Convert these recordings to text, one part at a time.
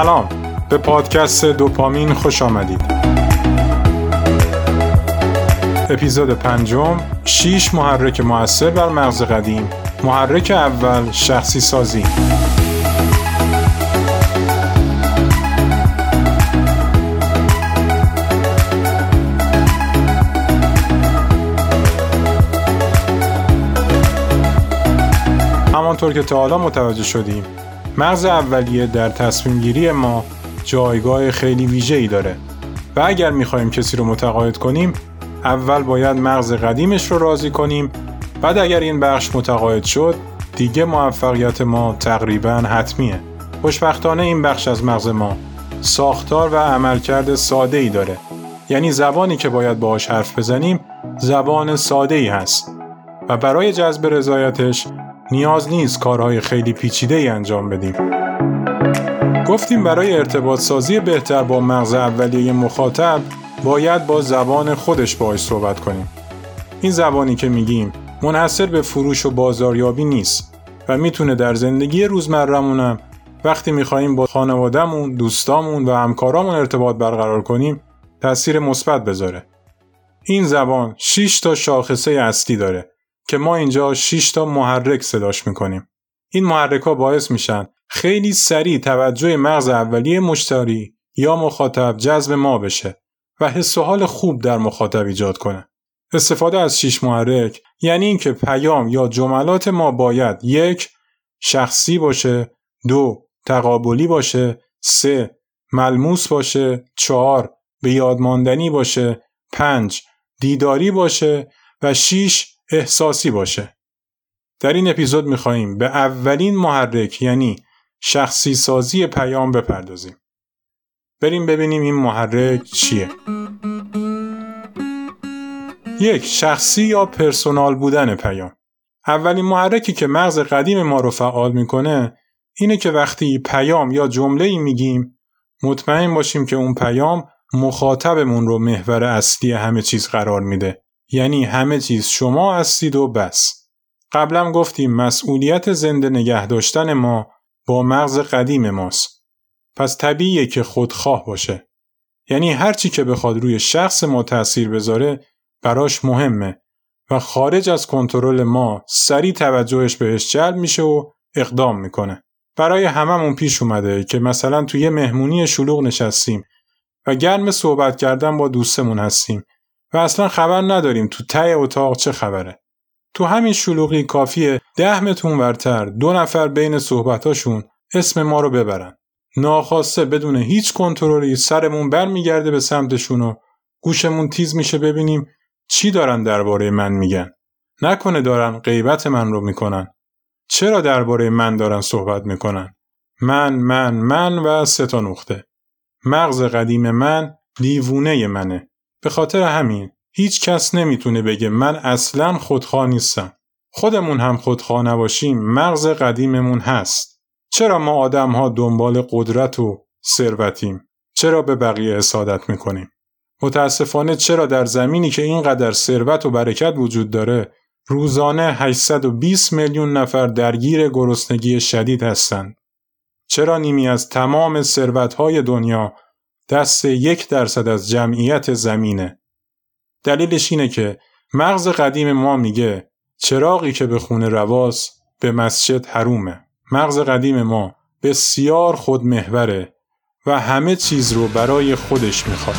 سلام. به پادکست دوپامین خوش آمدید. اپیزود پنجم شیش محرک موثر بر مغز قدیم. محرک اول شخصی سازی. همانطور که تا حالا متوجه شدیم مغز اولیه در تصمیم گیری ما جایگاه خیلی ویژه ای داره و اگر می‌خوایم کسی رو متقاعد کنیم اول باید مغز قدیمش رو راضی کنیم. بعد اگر این بخش متقاعد شد دیگه موفقیت ما تقریبا حتمیه. خوشبختانه این بخش از مغز ما ساختار و عملکرد ساده ای داره. یعنی زبانی که باید باهاش حرف بزنیم زبان ساده ای هست. و برای جذب رضایتش نیاز نیست کارهای خیلی پیچیده ای انجام بدیم. گفتیم برای ارتباط سازی بهتر با مغز اولیه مخاطب باید با زبان خودش باهاش صحبت کنیم. این زبانی که میگیم منحصر به فروش و بازاریابی نیست و می‌تونه در زندگی روزمرهمونم وقتی میخواییم با خانوادهمون، دوستامون و همکارامون ارتباط برقرار کنیم تاثیر مثبت بذاره. این زبان 6 تا شاخصه اصلی داره که ما اینجا 6 تا محرک صداش می‌کنیم. این محرک ها باعث میشن خیلی سریع توجه مغز اولیه مشتری یا مخاطب جذب ما بشه و حس و حال خوب در مخاطب ایجاد کنه. استفاده از 6 محرک یعنی اینکه پیام یا جملات ما باید یک شخصی باشه، دو تقابلی باشه، سه ملموس باشه، چهار به یادماندنی باشه، پنج دیداری باشه و 6 احساسی باشه. در این اپیزود میخواییم به اولین محرک یعنی شخصی سازی پیام بپردازیم. بریم ببینیم این محرک چیه. یک شخصی یا پرسونال بودن پیام. اولین محرکی که مغز قدیم ما رو فعال می‌کنه اینه که وقتی پیام یا جمله ای میگیم مطمئن باشیم که اون پیام مخاطبمون رو محور اصلی همه چیز قرار میده یعنی همه چیز شما هستید و بس. قبلا گفتیم مسئولیت زنده نگه داشتن ما با مغز قدیم ماست. پس طبیعیه که خودخواه باشه. یعنی هرچی که بخواد روی شخص ما تأثیر بذاره براش مهمه و خارج از کنترل ما سریع توجهش بهش جلب میشه و اقدام می‌کنه. برای هممون پیش اومده که مثلا توی مهمونی شلوغ نشستیم و گرم صحبت کردن با دوستمون هستیم و اصلا خبر نداریم تو ته اتاق چه خبره. تو همین شلوغی کافیه ده متون ورتر دو نفر بین صحبتاشون اسم ما رو ببرن. ناخواسته بدون هیچ کنترلی سرمون برمیگرده به سمتشون و گوشمون تیز میشه ببینیم چی دارن درباره من میگن. نکنه دارن غیبت من رو می‌کنن. چرا درباره من دارن صحبت می‌کنن؟ من من من و سه تا نقطه. مغز قدیم من دیوونه منه. به خاطر همین هیچ کس نمی‌تونه بگه من اصلا خودخواه نیستم. خودمون هم خودخواه نباشیم مغز قدیممون هست. چرا ما آدم ها دنبال قدرت و ثروتیم؟ چرا به بقیه حسادت می‌کنیم؟ متاسفانه چرا در زمینی که اینقدر ثروت و برکت وجود داره روزانه 820 میلیون نفر درگیر گرسنگی شدید هستند؟ چرا نیمی از تمام ثروتهای دنیا دست یک درصد از جمعیت زمینه. دلیلش اینه که مغز قدیم ما میگه چراغی که به خونه رواس به مسجد حرومه. مغز قدیم ما بسیار خودمحوره و همه چیز رو برای خودش می‌خواد.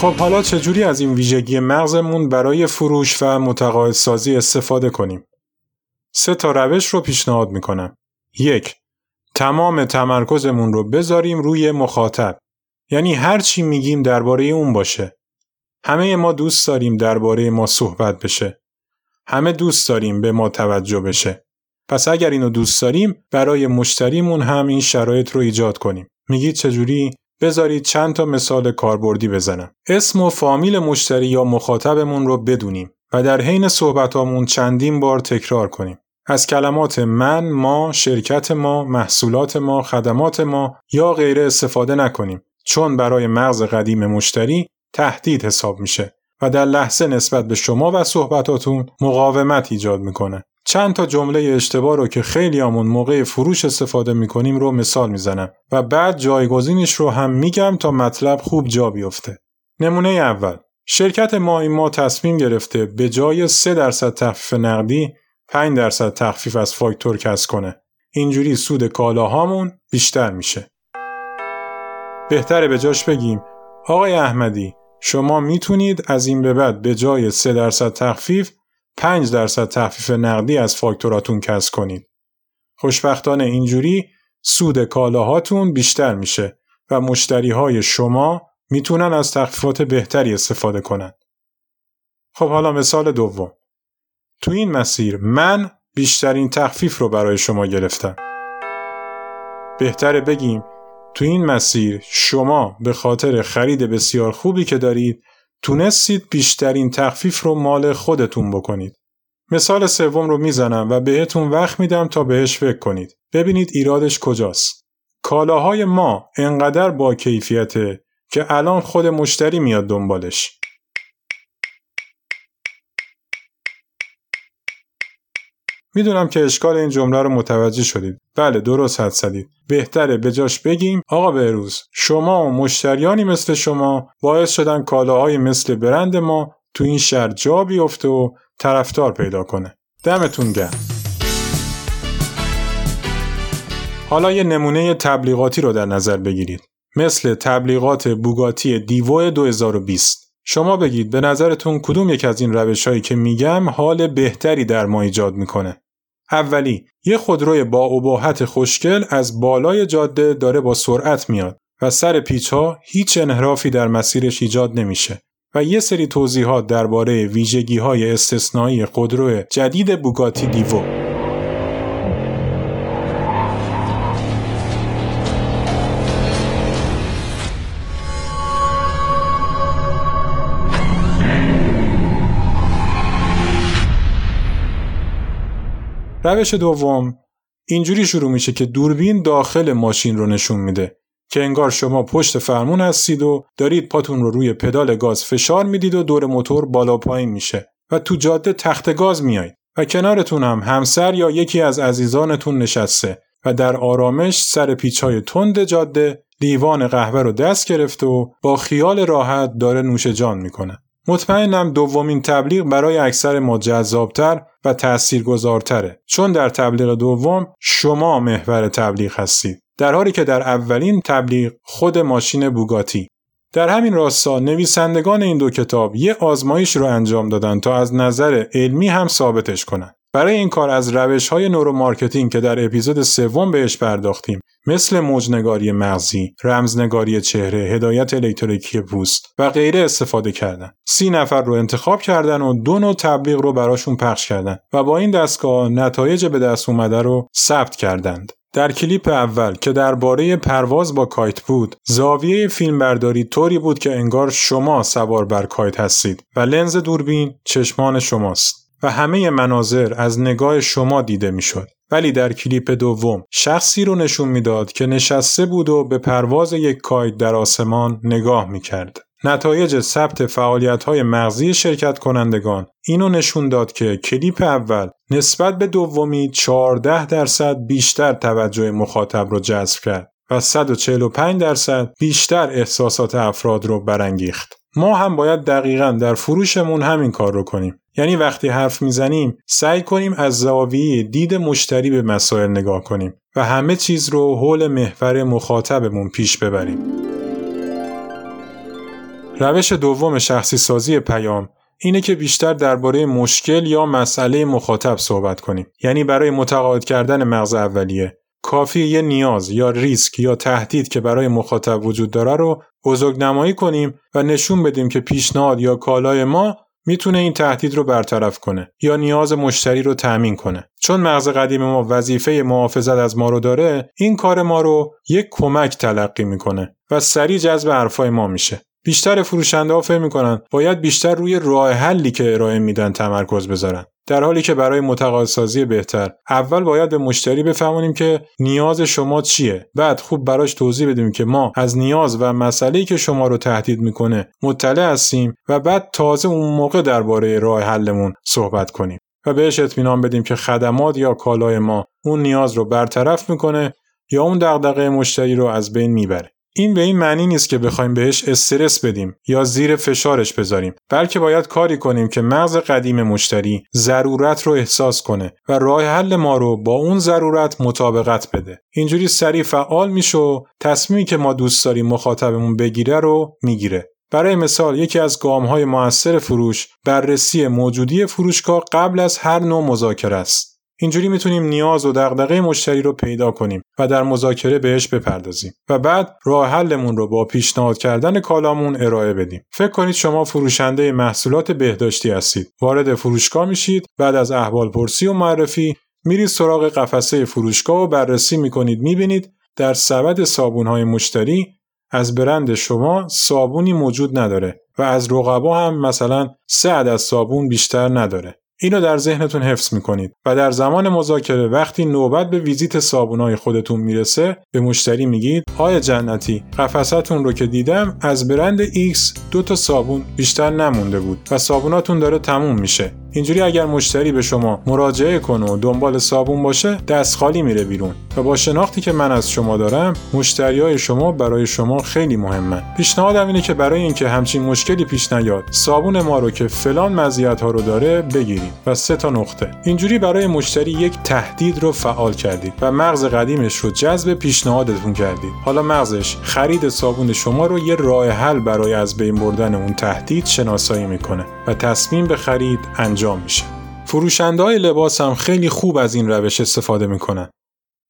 خب حالا چجوری از این ویژگی مغزمون برای فروش و متقاعد سازی استفاده کنیم؟ سه تا روش رو پیشنهاد می‌کنم. یک، تمام تمرکزمون رو بذاریم روی مخاطب. یعنی هر چی میگیم درباره اون باشه. همه ما دوست داریم درباره ما صحبت بشه. همه دوست داریم به ما توجه بشه. پس اگر اینو دوست داریم برای مشتریمون هم این شرایط رو ایجاد کنیم. میگید چجوری؟ بذارید چند تا مثال کاربردی بزنم. اسم و فامیل مشتری یا مخاطبمون رو بدونیم و در حین صحبتامون چندین بار تکرار کنیم. از کلمات من، ما، شرکت ما، محصولات ما، خدمات ما یا غیره استفاده نکنیم چون برای مغز قدیم مشتری تهدید حساب میشه و در لحظه نسبت به شما و صحبتاتون مقاومت ایجاد می‌کنه. چند تا جمله اشتباه رو که خیلی همون موقع فروش استفاده می‌کنیم رو مثال می‌زنم و بعد جایگزینش رو هم میگم تا مطلب خوب جا بیفته. نمونه اول شرکت ما این ما تصمیم گرفته به جای 3 درصد تخفیف نقدی 5 درصد تخفیف از فاکتور کسب کنه. اینجوری سود کالاهامون بیشتر میشه. بهتره به جاش بگیم آقای احمدی شما می‌تونید از این به بعد به جای 3 درصد تخفیف 5 درصد تخفیف نقدی از فاکتوراتون کسب کنید. خوشبختانه اینجوری سود کالاهاتون بیشتر میشه و مشتری های شما می‌تونن از تخفیفات بهتری استفاده کنند. خب حالا مثال دوم. تو این مسیر من بیشترین تخفیف رو برای شما گرفتم. بهتره بگیم تو این مسیر شما به خاطر خرید بسیار خوبی که دارید تونستید بیشترین تخفیف رو مال خودتون بکنید. مثال سوم رو می‌زنم و بهتون وقت میدم تا بهش فکر کنید. ببینید ایرادش کجاست. کالاهای ما انقدر با کیفیته که الان خود مشتری میاد دنبالش. می‌دونم که اشکال این جمله رو متوجه شدید. بله درست حد زدید. بهتره به جاش بگیم آقا بهروز شما و مشتریانی مثل شما باعث شدن کالاهای مثل برند ما تو این شهر جا بیفته و طرفدار پیدا کنه. دمتون گرم. حالا یه نمونه تبلیغاتی رو در نظر بگیرید. مثل تبلیغات بوگاتی دیوو 2020. شما بگید به نظرتون کدوم یک از این روش هایی که میگم حال بهتری در ما ایجاد می‌کنه. اولی یه خودروی با اباحت خوشگل از بالای جاده داره با سرعت میاد و سر پیچ ها هیچ انحرافی در مسیرش ایجاد نمیشه و یه سری توضیحات درباره ویژگی های استثنایی خودرو جدید بوگاتی دیوو. روش دوم اینجوری شروع میشه که دوربین داخل ماشین رو نشون میده که انگار شما پشت فرمون هستید و دارید پاتون رو روی پدال گاز فشار می‌دید و دور موتور بالا پایین میشه و تو جاده تخت گاز میایید و کنارتون هم همسر یا یکی از عزیزانتون نشسته و در آرامش سر پیچهای تند جاده لیوان قهوه رو دست گرفته و با خیال راحت داره نوش جان می‌کنه. مطمئنم دومین تبلیغ برای اکثر ما جذابتر و تاثیرگذارتره. چون در تبلیغ دوم شما محور تبلیغ هستید. در حالی که در اولین تبلیغ خود ماشین بوگاتی. در همین راستا نویسندگان این دو کتاب یه آزمایش رو انجام دادن تا از نظر علمی هم ثابتش کنن. برای این کار از روش های neuromarketing که در اپیزود سوم بهش پرداختیم مثل موجنگاری مغزی، رمزنگاری چهره، هدایت الکتریکی پوست و غیره استفاده کردن. سی نفر رو انتخاب کردن و دو نوع تبلیغ رو براشون پخش کردن و با این دستگاه نتایج به دست اومده رو ثبت کردند. در کلیپ اول که درباره پرواز با کایت بود، زاویه فیلمبرداری طوری بود که انگار شما سوار بر کایت هستید و لنز دوربین چشمان شماست. و همه مناظر از نگاه شما دیده می‌شد. ولی در کلیپ دوم شخصی رو نشون می‌داد که نشسته بود و به پرواز یک کاید در آسمان نگاه می‌کرد. نتایج ثبت فعالیت های مغزی شرکت کنندگان اینو نشون داد که کلیپ اول نسبت به دومی 14 درصد بیشتر توجه مخاطب رو جذب کرد و 145 درصد بیشتر احساسات افراد رو برانگیخت. ما هم باید دقیقا در فروشمون همین کار رو کنیم. یعنی وقتی حرف می‌زنیم سعی کنیم از زاویه دید مشتری به مسائل نگاه کنیم و همه چیز رو حول محور مخاطبمون پیش ببریم. روش دوم شخصی سازی پیام اینه که بیشتر درباره مشکل یا مسئله مخاطب صحبت کنیم. یعنی برای متقاعد کردن مغز اولیه کافی یه نیاز یا ریسک یا تهدید که برای مخاطب وجود داره رو بزرگ نمایی کنیم و نشون بدیم که پیشنهاد یا کالای ما می‌تونه این تهدید رو برطرف کنه یا نیاز مشتری رو تأمین کنه. چون مغز قدیم ما وظیفه محافظت از ما رو داره این کار ما رو یک کمک تلقی می‌کنه و سریع جذب حرفای ما میشه. بیشتر فروشنده ها فکر می‌کنن باید بیشتر روی راه حلی که ارائه میدن تمرکز بذارن. در حالی که برای متقاعدسازی بهتر اول باید به مشتری بفهمونیم که نیاز شما چیه. بعد خوب براش توضیح بدیم که ما از نیاز و مسئله‌ای که شما رو تهدید می‌کنه مطلع هستیم و بعد تازه اون موقع درباره راه حلمون صحبت کنیم و بهش اطمینان بدیم که خدمات یا کالای ما اون نیاز رو برطرف می‌کنه یا اون دغدغه مشتری رو از بین می‌بره. این به این معنی نیست که بخوایم بهش استرس بدیم یا زیر فشارش بذاریم بلکه باید کاری کنیم که مغز قدیم مشتری ضرورت رو احساس کنه و راه حل ما رو با اون ضرورت مطابقت بده. اینجوری سریع فعال میشه و تصمیمی که ما دوست داریم مخاطبمون بگیره رو می‌گیره. برای مثال یکی از گام های موثر فروش بررسی موجودی فروشگاه قبل از هر نوع مذاکره است. اینجوری می‌تونیم نیاز و دغدغه مشتری رو پیدا کنیم و در مذاکره بهش بپردازیم و بعد راه حلمون رو با پیشنهاد کردن کالامون ارائه بدیم. فکر کنید شما فروشنده محصولات بهداشتی هستید. وارد فروشگاه میشید بعد از احوال پرسی و معرفی میرید سراغ قفسه فروشگاه و بررسی می‌کنید می‌بینید در سبد صابونهای مشتری از برند شما صابونی موجود نداره و از رقبا هم مثلا سه عدد صابون بیشتر نداره. اینو در ذهنتون حفظ می‌کنید و در زمان مذاکره وقتی نوبت به ویزیت صابونای خودتون می‌رسه به مشتری میگید آیا جنتی قفستون رو که دیدم از برند X دو تا صابون بیشتر نمونده بود و صابوناتون داره تموم میشه. اینجوری اگر مشتری به شما مراجعه کنه و دنبال صابون باشه دست خالی میره بیرون. و با شناختی که من از شما دارم مشتری های شما برای شما خیلی مهمن. پیشنهادم اینه که برای اینکه همچین مشکلی پیش نیاد صابون ما رو که فلان مزیت ها رو داره بگیرید و سه تا نقطه. اینجوری برای مشتری یک تهدید رو فعال کردید و مغز قدیمش رو جذب پیشنهادتون کردید. حالا مغزش خرید صابون شما رو یه راه حل برای از بین بردن اون تهدید شناسایی می‌کنه. و تصمیم به خرید انجام میشه. فروشنده های لباس هم خیلی خوب از این روش استفاده می‌کنن.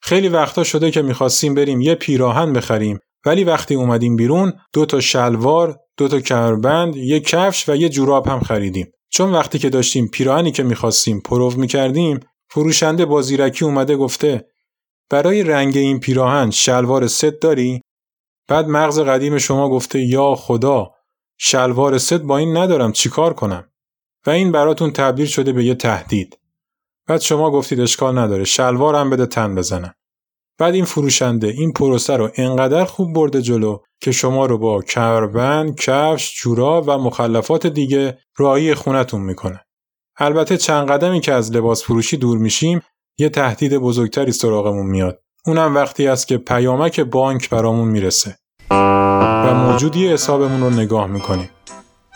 خیلی وقتا شده که می‌خواستیم بریم یه پیراهن بخریم ولی وقتی اومدیم بیرون دو تا شلوار، دو تا کمربند، یه کفش و یه جوراب هم خریدیم. چون وقتی که داشتیم پیراهنی که می‌خواستیم پرو می‌کردیم فروشنده با زیرکی اومده گفته برای رنگ این پیراهن شلوار ست داری؟ بعد مغز قدیم شما گفته یا خدا شلوار ست با این ندارم چیکار کنم؟ و این براتون تبدیل شده به یه تهدید. بعد شما گفتید اشکال نداره شلوارم بده تن بزنم. بعد این فروشنده این پروسه رو انقدر خوب برده جلو که شما رو با کربن، کفش، جورا و مخلفات دیگه راهی خونتون می‌کنه. البته چند قدمی که از لباس فروشی دور میشیم یه تهدید بزرگتری سراغمون میاد. اونم وقتی است که پیامک بانک برامون می‌رسه موجودی حسابمون رو نگاه می‌کنیم.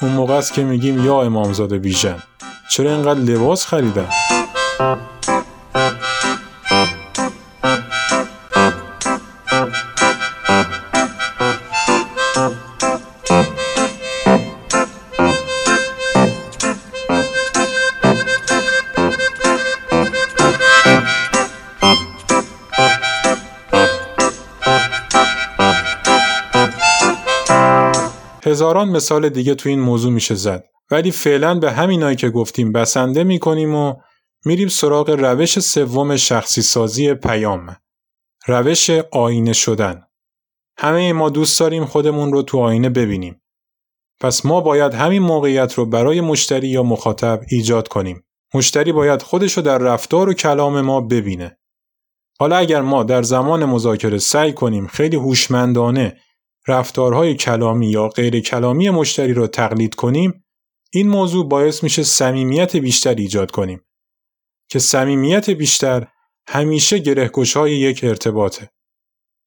اون موقع است که میگیم یا امامزاده بیژن چرا اینقدر لباس خریدن هزاران مثال دیگه تو این موضوع میشه زد. ولی فعلا به همینایی که گفتیم بسنده می‌کنیم و میریم سراغ روش سوم شخصی سازی پیام. روش آینه شدن. همه ما دوست داریم خودمون رو تو آینه ببینیم. پس ما باید همین موقعیت رو برای مشتری یا مخاطب ایجاد کنیم. مشتری باید خودش رو در رفتار و کلام ما ببینه. حالا اگر ما در زمان مذاکره سعی کنیم خیلی هوشمندانه رفتارهای کلامی یا غیر کلامی مشتری را تقلید کنیم این موضوع باعث میشه صمیمیت بیشتر ایجاد کنیم. که صمیمیت بیشتر همیشه گرهگشای یک ارتباطه.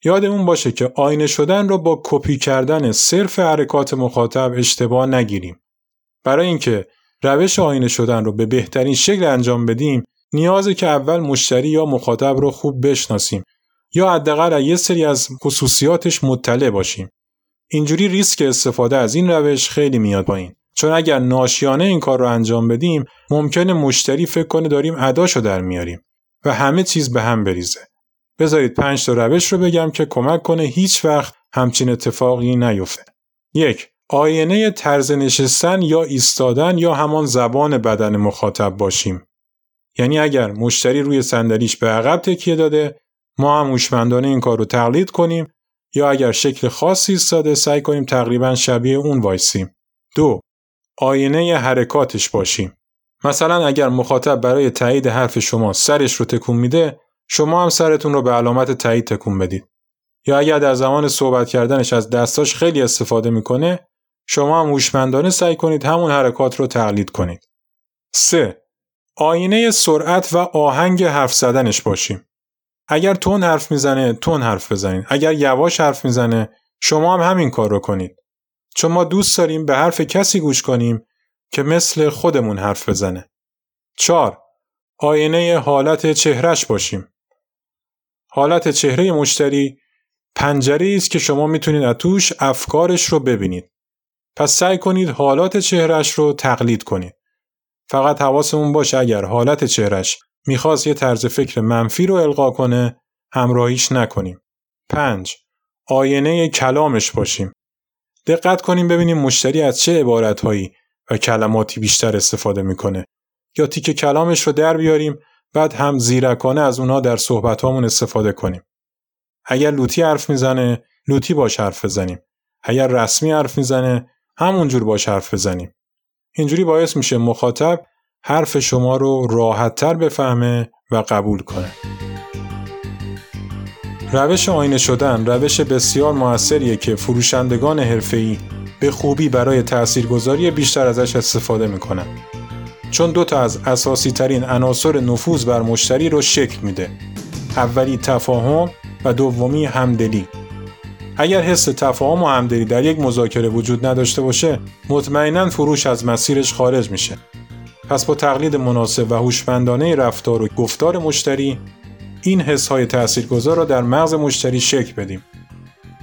یادمون باشه که آینه شدن را با کپی کردن صرف حرکات مخاطب اشتباه نگیریم. برای اینکه روش آینه شدن رو به بهترین شکل انجام بدیم نیازه که اول مشتری یا مخاطب رو خوب بشناسیم. یا حداقل یه سری از خصوصیاتش مطلع باشیم. اینجوری ریسک استفاده از این روش خیلی میاد پایین. چون اگر ناشیانه این کار رو انجام بدیم ممکنه مشتری فکر کنه داریم اداشو در میاریم و همه چیز به هم بریزه. بذارید پنج تا روش رو بگم که کمک کنه هیچ وقت همچین اتفاقی نیفته. یک آینه طرز نشستن یا ایستادن یا همان زبان بدن مخاطب باشیم. یعنی اگر مشتری روی صندلیش به عقب تکیه داده ما هم هوشمندانه این کار رو تقلید کنیم یا اگر شکل خاصی ایستاده سعی کنیم تقریبا شبیه اون وایسیم. دو آینه حرکاتش باشیم. مثلا اگر مخاطب برای تایید حرف شما سرش رو تکون میده شما هم سرتون رو به علامت تایید تکون بدید. یا اگر در زمان صحبت کردنش از دستاش خیلی استفاده می‌کنه شما هم هوشمندانه سعی کنید همون حرکات رو تقلید کنید. 3. آینه سرعت و آهنگ حرف زدنش باشیم. اگر تون حرف می‌زنه تون حرف بزنید. اگر یواش حرف می‌زنه شما هم همین کار رو کنید. چون ما دوست داریم به حرف کسی گوش کنیم که مثل خودمون حرف بزنه. 4. آینه حالت چهرش باشیم. حالت چهره مشتری پنجره است که شما می‌تونید از توش افکارش رو ببینید. پس سعی کنید حالات چهرش رو تقلید کنید. فقط حواسمون باشه اگر حالت چهرش می‌خواست یه طرز فکر منفی رو القا کنه همراهیش نکنیم. 5. آینه کلامش باشیم. دقت کنیم ببینیم مشتری از چه عبارتهایی و کلماتی بیشتر استفاده می‌کنه یا تیک کلامش رو در بیاریم بعد هم زیرکانه از اونها در صحبتامون استفاده کنیم. اگر لوتی حرف می‌زنه لوتی باش حرف بزنیم. اگر رسمی حرف می‌زنه همونجور باش حرف بزنیم. اینجوری باعث میشه مخاطب حرف شما رو راحتتر بفهمه و قبول کنه. روش آینه شدن روش بسیار موثریه که فروشندگان حرفه‌ای به خوبی برای تاثیرگذاری بیشتر ازش استفاده می‌کنن. چون دو تا از اساسی ترین عناصر نفوذ بر مشتری رو شکل میده. اولی تفاهم و دومی همدلی. اگر حس تفاهم و همدلی در یک مذاکره وجود نداشته باشه، مطمئنا فروش از مسیرش خارج میشه. پس با تقلید مناسب و هوشمندانه رفتار و گفتار مشتری این حس های تاثیرگذار را در مغز مشتری شکل بدیم.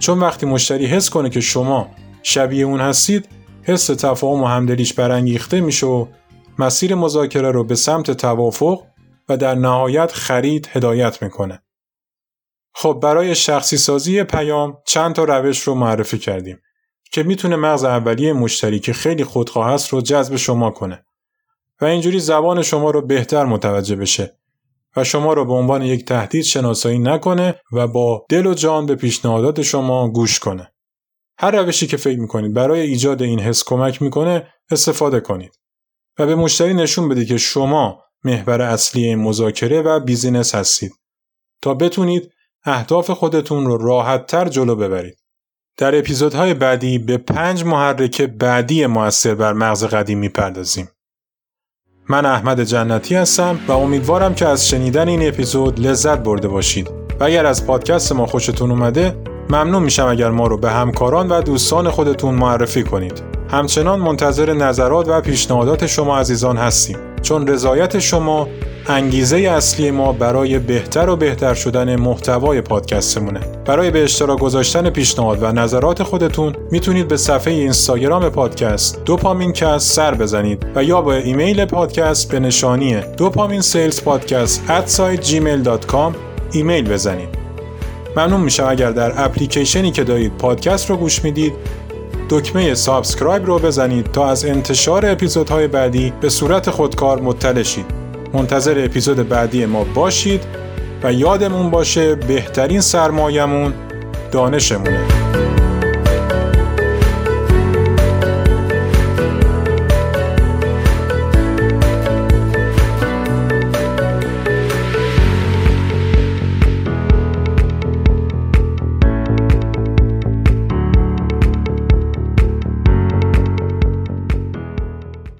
چون وقتی مشتری حس کنه که شما شبیه اون هستید، حس تفاهم و همدلیش برانگیخته میشه و مسیر مذاکره رو به سمت توافق و در نهایت خرید هدایت می‌کنه. خب برای شخصی سازی پیام چند تا روش رو معرفی کردیم که می‌تونه مغز اولیه مشتری که خیلی خودخواه است رو جذب شما کنه و اینجوری زبان شما رو بهتر متوجه بشه و شما رو به عنوان یک تهدید شناسایی نکنه و با دل و جان به پیشنهادات شما گوش کنه. هر روشی که فکر می‌کنید برای ایجاد این حس کمک می‌کنه استفاده کنید و به مشتری نشون بدید که شما محور اصلی مذاکره و بیزینس هستید تا بتونید اهداف خودتون رو راحت تر جلو ببرید. در اپیزودهای بعدی به پنج محرک بعدی موثر بر مغز قدیم می‌پردازیم. من احمد جنتی هستم و امیدوارم که از شنیدن این اپیزود لذت برده باشید و اگر از پادکست ما خوشتون اومده ممنون میشم اگر ما رو به همکاران و دوستان خودتون معرفی کنید. همچنان منتظر نظرات و پیشنهادات شما عزیزان هستیم چون رضایت شما انگیزه اصلی ما برای بهتر و بهتر شدن محتوای پادکستمونه. برای به اشتراک گذاشتن پیشنهاد و نظرات خودتون می‌تونید به صفحه اینستاگرام پادکست دوپامین کست سر بزنید و یا با ایمیل پادکست به نشانی dopamine sales podcast gmail.com ایمیل بزنید. ممنون میشم اگر در اپلیکیشنی که دارید پادکست رو گوش می‌دید دکمه سابسکرایب رو بزنید تا از انتشار اپیزودهای بعدی به صورت خودکار مطلع شید. منتظر اپیزود بعدی ما باشید و یادمون باشه بهترین سرمایمون دانشمونه.